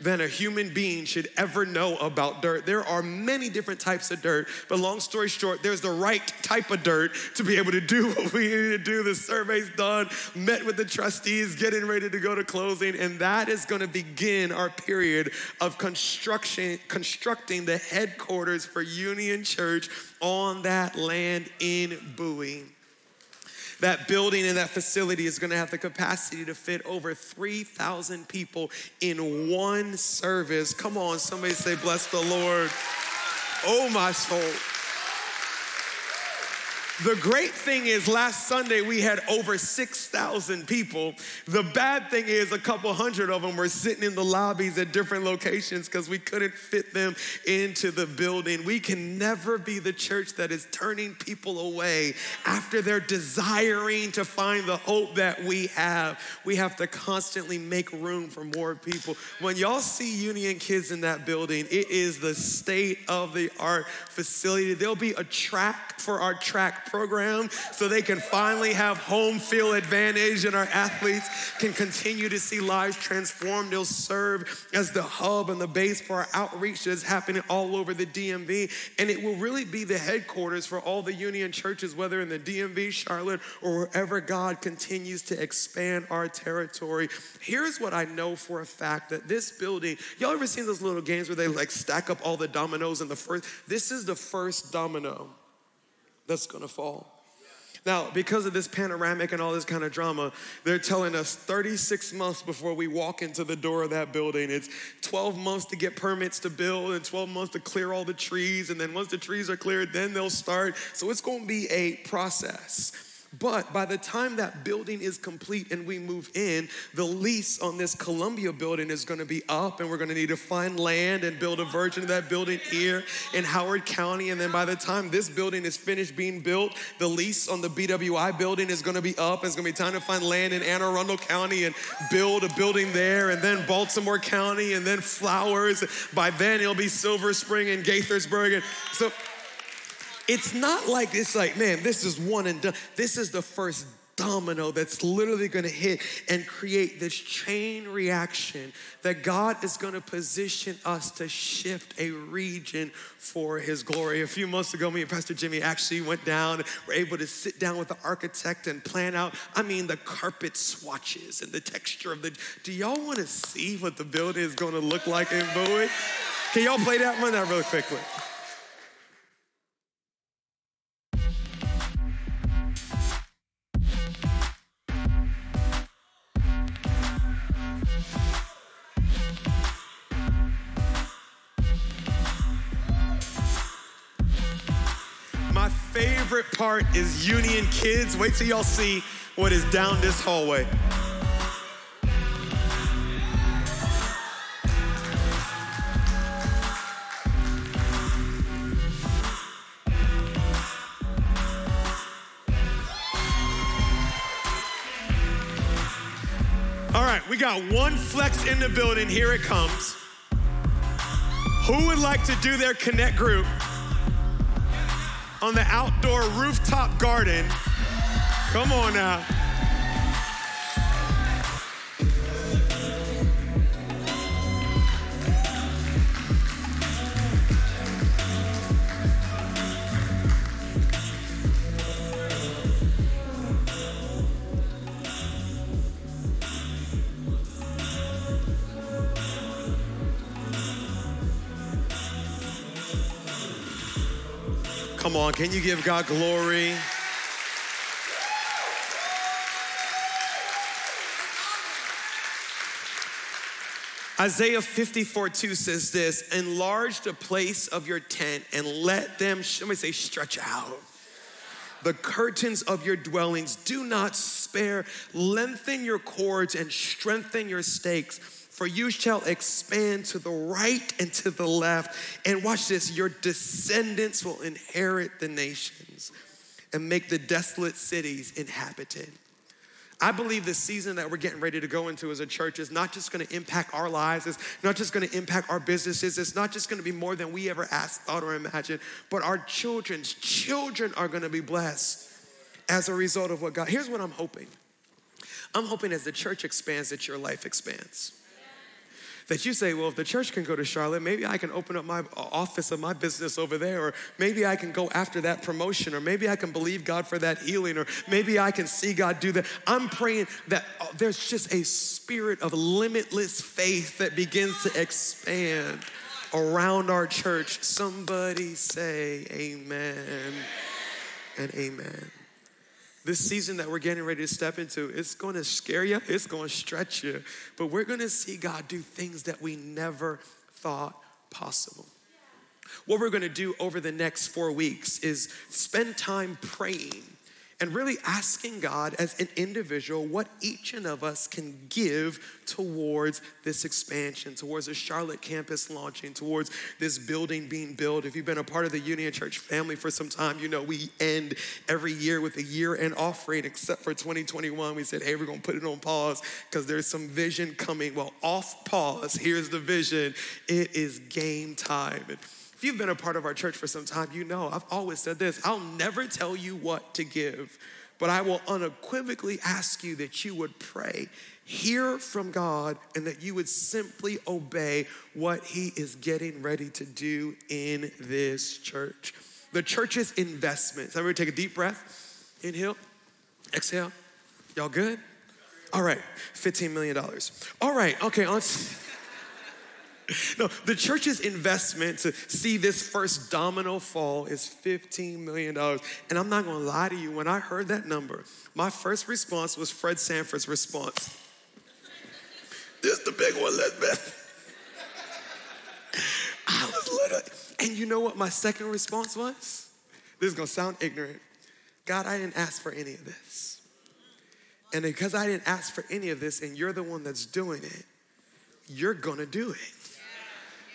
than a human being should ever know about dirt. There are many different types of dirt, but long story short, there's the right type of dirt to be able to do what we need to do. The survey's done, met with the trustees, getting ready to go to closing, and that is going to begin our period of construction, constructing the headquarters for Union Church on that land in Bowie. That building and that facility is gonna have the capacity to fit over 3,000 people in one service. Come on, somebody say, Bless the Lord. Oh, my soul. The great thing is, last Sunday we had over 6,000 people. The bad thing is, a couple hundred of them were sitting in the lobbies at different locations because we couldn't fit them into the building. We can never be the church that is turning people away after they're desiring to find the hope that we have. We have to constantly make room for more people. When y'all see Union kids in that building, it is the state of the art facility. There'll be a track for our track program so they can finally have home field advantage and our athletes can continue to see lives transformed. They'll serve as the hub and the base for our outreach that's happening all over the DMV. And it will really be the headquarters for all the Union churches, whether in the DMV, Charlotte, or wherever God continues to expand our territory. Here's what I know for a fact that this building, y'all ever seen those little games where they like stack up all the dominoes in the first? This is the first domino that's gonna fall. Now, because of this panoramic and all this kind of drama, they're telling us 36 months before we walk into the door of that building. It's 12 months to get permits to build and 12 months to clear all the trees. And then once the trees are cleared, then they'll start. So it's gonna be a process. But by the time that building is complete and we move in, the lease on this Columbia building is gonna be up, and we're gonna need to find land and build a version of that building here in Howard County. And then by the time this building is finished being built, the lease on the BWI building is gonna be up. It's gonna be time to find land in Anne Arundel County and build a building there, and then Baltimore County, and then Flowers. By then, it'll be Silver Spring and Gaithersburg. And so, it's not like it's like, man, this is one and done. This is the first domino that's literally gonna hit and create this chain reaction that God is gonna position us to shift a region for His glory. A few months ago, me and Pastor Jimmy actually went down, we were able to sit down with the architect and plan out, I mean, the carpet swatches and the texture of the. Do y'all wanna see what the building is gonna look like in Bowie? Can y'all play that one out really quickly? Is Union Kids. Wait till y'all see what is down this hallway. All right, we got one flex in the building. Here it comes. Who would like to do their connect group? On the outdoor rooftop garden. Come on now. Come on, can you give God glory? Isaiah 54 2 says this Enlarge the place of your tent and let them, somebody say, stretch out. the curtains of your dwellings. Do not spare. Lengthen your cords and strengthen your stakes. For you shall expand to the right and to the left. And watch this your descendants will inherit the nations and make the desolate cities inhabited. I believe the season that we're getting ready to go into as a church is not just gonna impact our lives, it's not just gonna impact our businesses, it's not just gonna be more than we ever asked, thought, or imagined, but our children's children are gonna be blessed as a result of what God. Here's what I'm hoping I'm hoping as the church expands, that your life expands that you say, well, if the church can go to Charlotte, maybe I can open up my office of my business over there, or maybe I can go after that promotion, or maybe I can believe God for that healing, or maybe I can see God do that. I'm praying that uh, there's just a spirit of limitless faith that begins to expand around our church. Somebody say amen and amen this season that we're getting ready to step into, it's to scare you, it's to stretch you, but we're to see God do things that we never thought possible. What we're to do over the next four weeks is spend time praying and really asking God as an individual what each and of us can give towards this expansion, towards the Charlotte campus launching, towards this building being built. If you've been a part of the Union Church family for some time, you know we end every year with a year end offering, except for 2021. We said, hey, we're gonna put it on pause because there's some vision coming. Well, off pause, here's the vision. It is game time. You've been a part of our church for some time, you know I've always said this I'll never tell you what to give, but I will unequivocally ask you that you would pray, hear from God, and that you would simply obey what He is getting ready to do in this church. The church's investments. Everybody take a deep breath. Inhale, exhale. Y'all good? All right, $15 million. All right, okay, on. no, the church's investment to see this first domino fall is $15 million. And I'm not gonna lie to you, when I heard that number, my first response was Fred Sanford's response. this is the big one, Elizabeth. I was literally, and you know what my second response was? This is gonna sound ignorant. God, I didn't ask for any of this. And because I didn't ask for any of this, and you're the one that's doing it, you're gonna do it.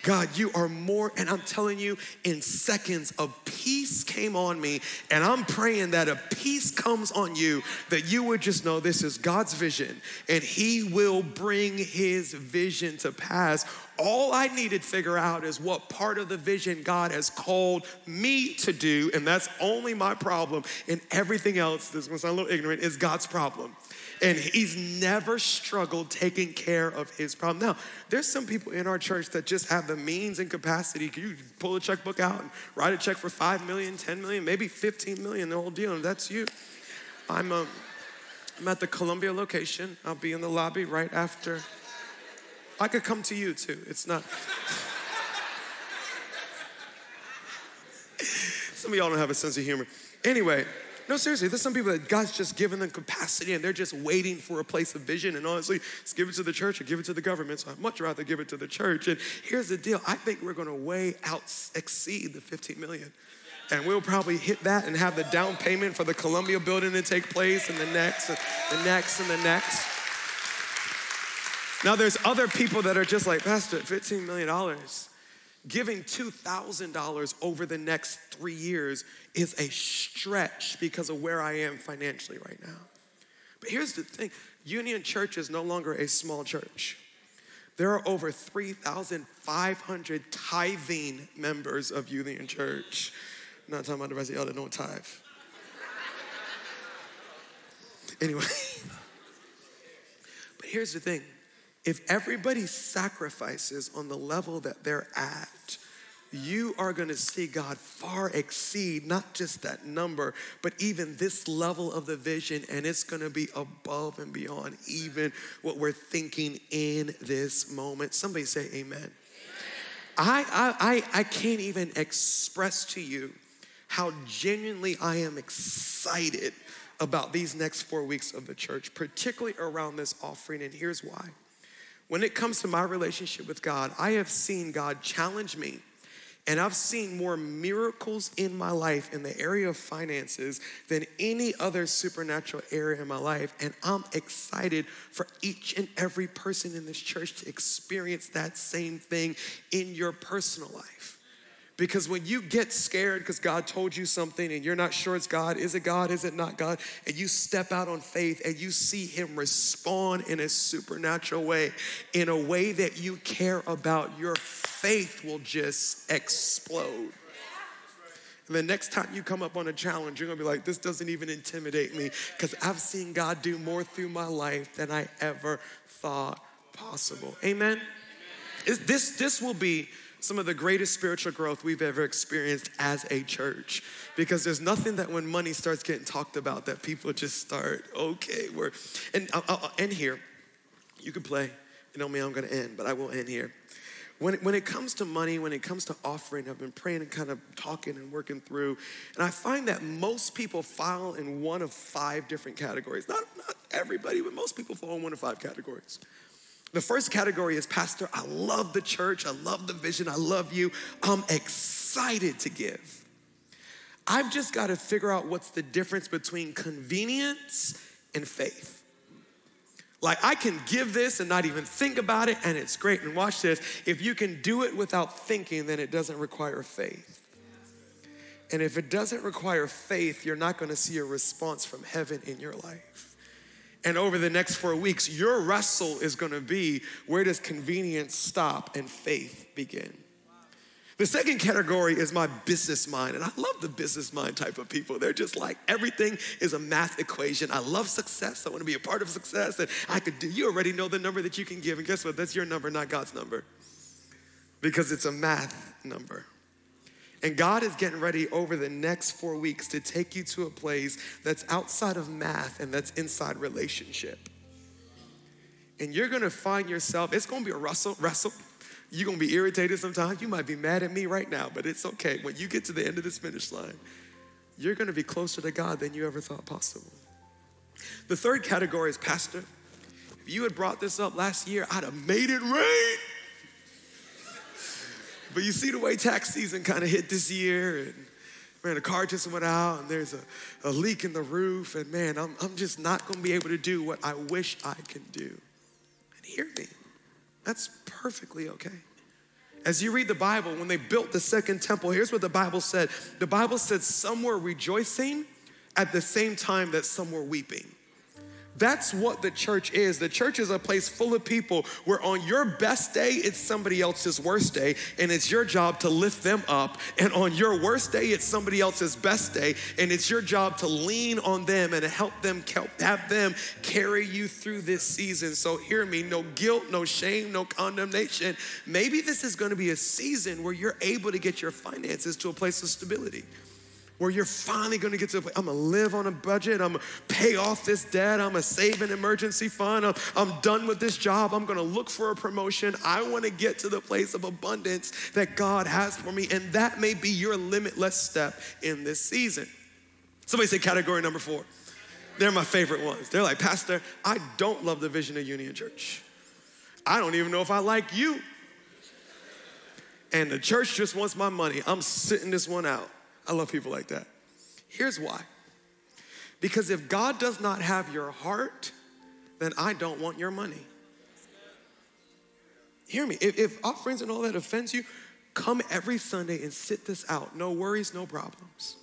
God, you are more, and I'm telling you, in seconds, a peace came on me, and I'm praying that a peace comes on you, that you would just know this is God's vision, and He will bring His vision to pass. All I needed to figure out is what part of the vision God has called me to do, and that's only my problem, and everything else, this is gonna sound a little ignorant, is God's problem and he's never struggled taking care of his problem. Now, there's some people in our church that just have the means and capacity. You pull a checkbook out and write a check for 5 million, 10 million, maybe 15 million, the whole deal, and that's you. I'm, um, I'm at the Columbia location. I'll be in the lobby right after. I could come to you too. It's not. Some of y'all don't have a sense of humor. Anyway, no, seriously, there's some people that God's just given them capacity and they're just waiting for a place of vision. And honestly, let's give it to the church or give it to the government. So I'd much rather give it to the church. And here's the deal I think we're going to way out exceed the 15 million. And we'll probably hit that and have the down payment for the Columbia building to take place and the next and the next and the next. Now, there's other people that are just like, Pastor, $15 million giving $2,000 over the next three years is a stretch because of where I am financially right now. But here's the thing Union Church is no longer a small church. There are over 3,500 tithing members of Union Church. I'm not talking about the rest of y'all that don't tithe. Anyway, but here's the thing if everybody sacrifices on the level that they're at, you are going to see God far exceed not just that number, but even this level of the vision, and it's going to be above and beyond even what we're thinking in this moment. Somebody say, Amen. I, I, I can't even express to you how genuinely I am excited about these next four weeks of the church, particularly around this offering, and here's why. When it comes to my relationship with God, I have seen God challenge me And I've seen more miracles in my life in the area of finances than any other supernatural area in my life. And I'm excited for each and every person in this church to experience that same thing in your personal life. Because when you get scared because God told you something and you're not sure it's God, is it God, is it not God? And you step out on faith and you see Him respond in a supernatural way, in a way that you care about, your faith will just explode. And the next time you come up on a challenge, you're gonna be like, this doesn't even intimidate me because I've seen God do more through my life than I ever thought possible. Amen? This, this will be some of the greatest spiritual growth we've ever experienced as a church. Because there's nothing that when money starts getting talked about that people just start, okay, we're, and I'll, I'll end here. You can play. You know me, I'm gonna end, but I will end here. When it, when it comes to money, when it comes to offering, I've been praying and kind of talking and working through, and I find that most people fall in one of five different categories. Not, not everybody, but most people fall in one of five categories. The first category is Pastor, I love the church, I love the vision, I love you, I'm excited to give. I've just got to figure out what's the difference between convenience and faith. Like, I can give this and not even think about it, and it's great. And watch this if you can do it without thinking, then it doesn't require faith. And if it doesn't require faith, you're not going to see a response from heaven in your life. And over the next four weeks, your wrestle is gonna be where does convenience stop and faith begin? The second category is my business mind. And I love the business mind type of people. They're just like, everything is a math equation. I love success. I wanna be a part of success. And I could do, you already know the number that you can give. And guess what? That's your number, not God's number. Because it's a math number. And God is getting ready over the next four weeks to take you to a place that's outside of math and that's inside relationship. And you're gonna find yourself, it's gonna be a wrestle, wrestle. You're gonna be irritated sometimes. You might be mad at me right now, but it's okay. When you get to the end of this finish line, you're gonna be closer to God than you ever thought possible. The third category is pastor. If you had brought this up last year, I'd have made it rain. But you see the way tax season kind of hit this year, and man, the car just went out, and there's a, a leak in the roof, and man, I'm, I'm just not gonna be able to do what I wish I could do. And hear me, that's perfectly okay. As you read the Bible, when they built the second temple, here's what the Bible said the Bible said some were rejoicing at the same time that some were weeping. That's what the church is. The church is a place full of people where on your best day, it's somebody else's worst day, and it's your job to lift them up. And on your worst day, it's somebody else's best day, and it's your job to lean on them and help them, have them carry you through this season. So hear me no guilt, no shame, no condemnation. Maybe this is gonna be a season where you're able to get your finances to a place of stability where you're finally gonna get to I'm gonna live on a budget, I'm gonna pay off this debt, I'm gonna save an emergency fund, I'm, I'm done with this job, I'm gonna look for a promotion. I wanna get to the place of abundance that God has for me, and that may be your limitless step in this season. Somebody say category number four. They're my favorite ones. They're like, Pastor, I don't love the vision of Union Church. I don't even know if I like you. And the church just wants my money. I'm sitting this one out. I love people like that. Here's why. Because if God does not have your heart, then I don't want your money. Hear me. If, if offerings and all that offends you, come every Sunday and sit this out. No worries, no problems.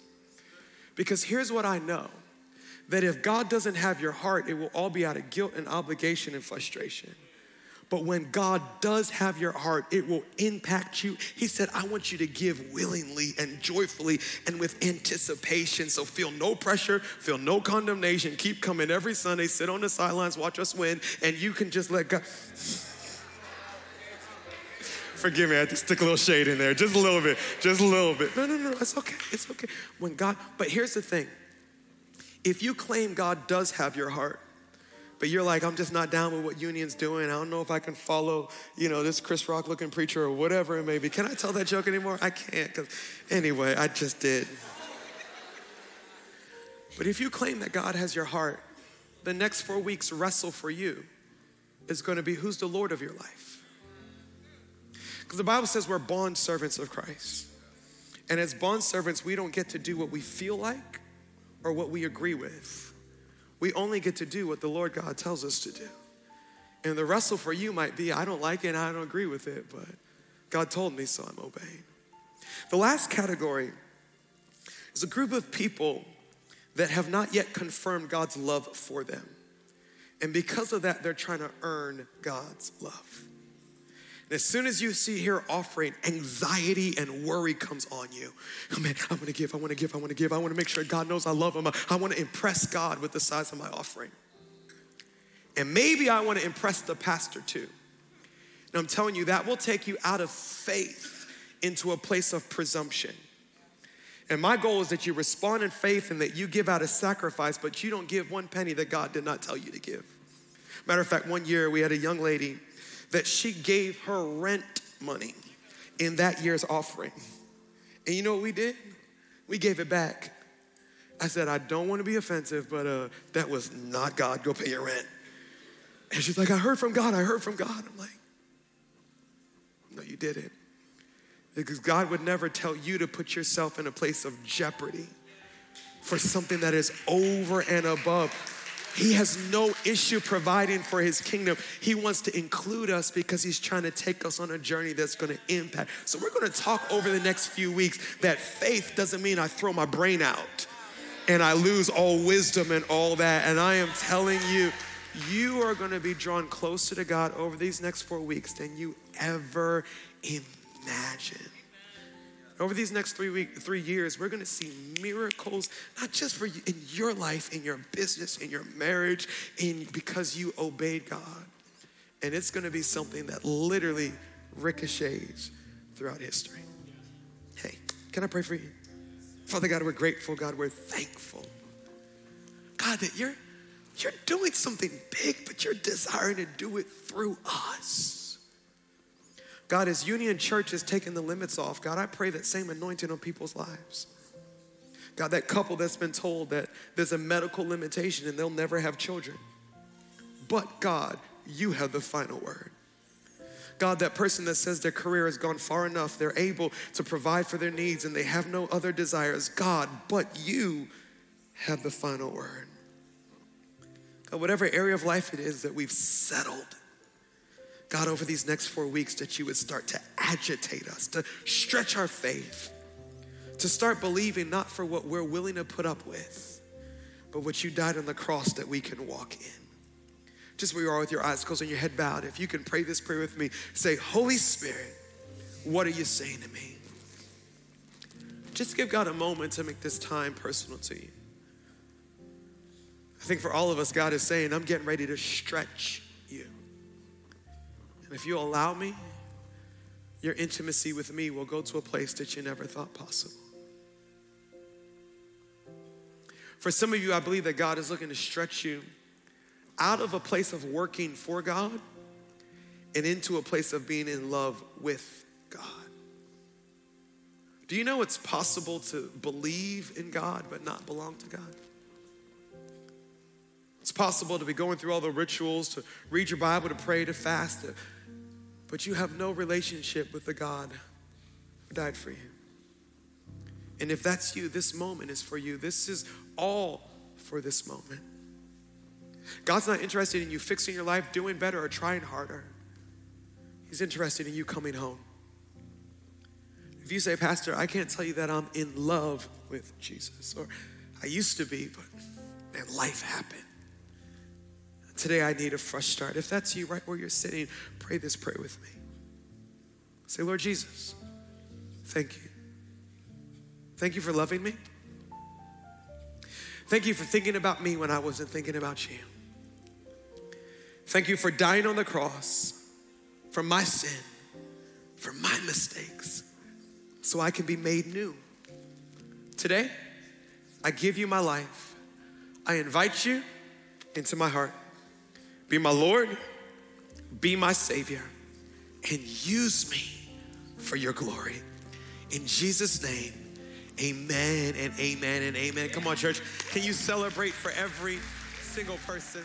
Because here's what I know that if God doesn't have your heart, it will all be out of guilt and obligation and frustration. But when God does have your heart, it will impact you. He said, I want you to give willingly and joyfully and with anticipation. So feel no pressure, feel no condemnation. Keep coming every Sunday, sit on the sidelines, watch us win, and you can just let God. Forgive me, I just stick a little shade in there, just a little bit, just a little bit. No, no, no, it's okay, it's okay. When God, but here's the thing if you claim God does have your heart, but you're like, I'm just not down with what Union's doing. I don't know if I can follow, you know, this Chris Rock looking preacher or whatever it may be. Can I tell that joke anymore? I can't, because anyway, I just did. But if you claim that God has your heart, the next four weeks wrestle for you is going to be who's the Lord of your life. Because the Bible says we're bond servants of Christ. And as bond servants, we don't get to do what we feel like or what we agree with. We only get to do what the Lord God tells us to do. And the wrestle for you might be I don't like it I don't agree with it, but God told me, so I'm obeying. The last category is a group of people that have not yet confirmed God's love for them. And because of that, they're trying to earn God's love. As soon as you see here offering, anxiety and worry comes on you. Oh man, I wanna give, I wanna give, I wanna give. I wanna make sure God knows I love him. I wanna impress God with the size of my offering. And maybe I wanna impress the pastor too. And I'm telling you, that will take you out of faith into a place of presumption. And my goal is that you respond in faith and that you give out a sacrifice, but you don't give one penny that God did not tell you to give. Matter of fact, one year we had a young lady that she gave her rent money in that year's offering. And you know what we did? We gave it back. I said, I don't want to be offensive, but uh, that was not God. Go pay your rent. And she's like, I heard from God. I heard from God. I'm like, no, you didn't. Because God would never tell you to put yourself in a place of jeopardy for something that is over and above he has no issue providing for his kingdom. He wants to include us because he's trying to take us on a journey that's going to impact. So, we're going to talk over the next few weeks that faith doesn't mean I throw my brain out and I lose all wisdom and all that. And I am telling you, you are going to be drawn closer to God over these next four weeks than you ever imagine. Over these next three week, three years, we're going to see miracles, not just for you in your life, in your business, in your marriage, in because you obeyed God, and it's going to be something that literally ricochets throughout history. Hey, can I pray for you? Father God, we're grateful. God, we're thankful. God, that you're you're doing something big, but you're desiring to do it through us. God, as Union Church has taken the limits off, God, I pray that same anointing on people's lives. God, that couple that's been told that there's a medical limitation and they'll never have children. But God, you have the final word. God, that person that says their career has gone far enough, they're able to provide for their needs and they have no other desires. God, but you have the final word. God, whatever area of life it is that we've settled, God, over these next four weeks, that you would start to agitate us, to stretch our faith, to start believing not for what we're willing to put up with, but what you died on the cross that we can walk in. Just where you are with your eyes closed and your head bowed, if you can pray this prayer with me, say, Holy Spirit, what are you saying to me? Just give God a moment to make this time personal to you. I think for all of us, God is saying, I'm getting ready to stretch and if you allow me, your intimacy with me will go to a place that you never thought possible. For some of you, I believe that God is looking to stretch you out of a place of working for God and into a place of being in love with God. Do you know it's possible to believe in God but not belong to God? It's possible to be going through all the rituals, to read your Bible, to pray, to fast, to but you have no relationship with the God who died for you. And if that's you, this moment is for you. This is all for this moment. God's not interested in you fixing your life, doing better, or trying harder. He's interested in you coming home. If you say, Pastor, I can't tell you that I'm in love with Jesus, or I used to be, but man, life happened. Today I need a fresh start. If that's you right where you're sitting, pray this prayer with me. Say, Lord Jesus, thank you. Thank you for loving me. Thank you for thinking about me when I wasn't thinking about you. Thank you for dying on the cross for my sin, for my mistakes, so I can be made new. Today, I give you my life. I invite you into my heart. Be my Lord, be my Savior, and use me for your glory. In Jesus' name, amen and amen and amen. Come on, church. Can you celebrate for every single person?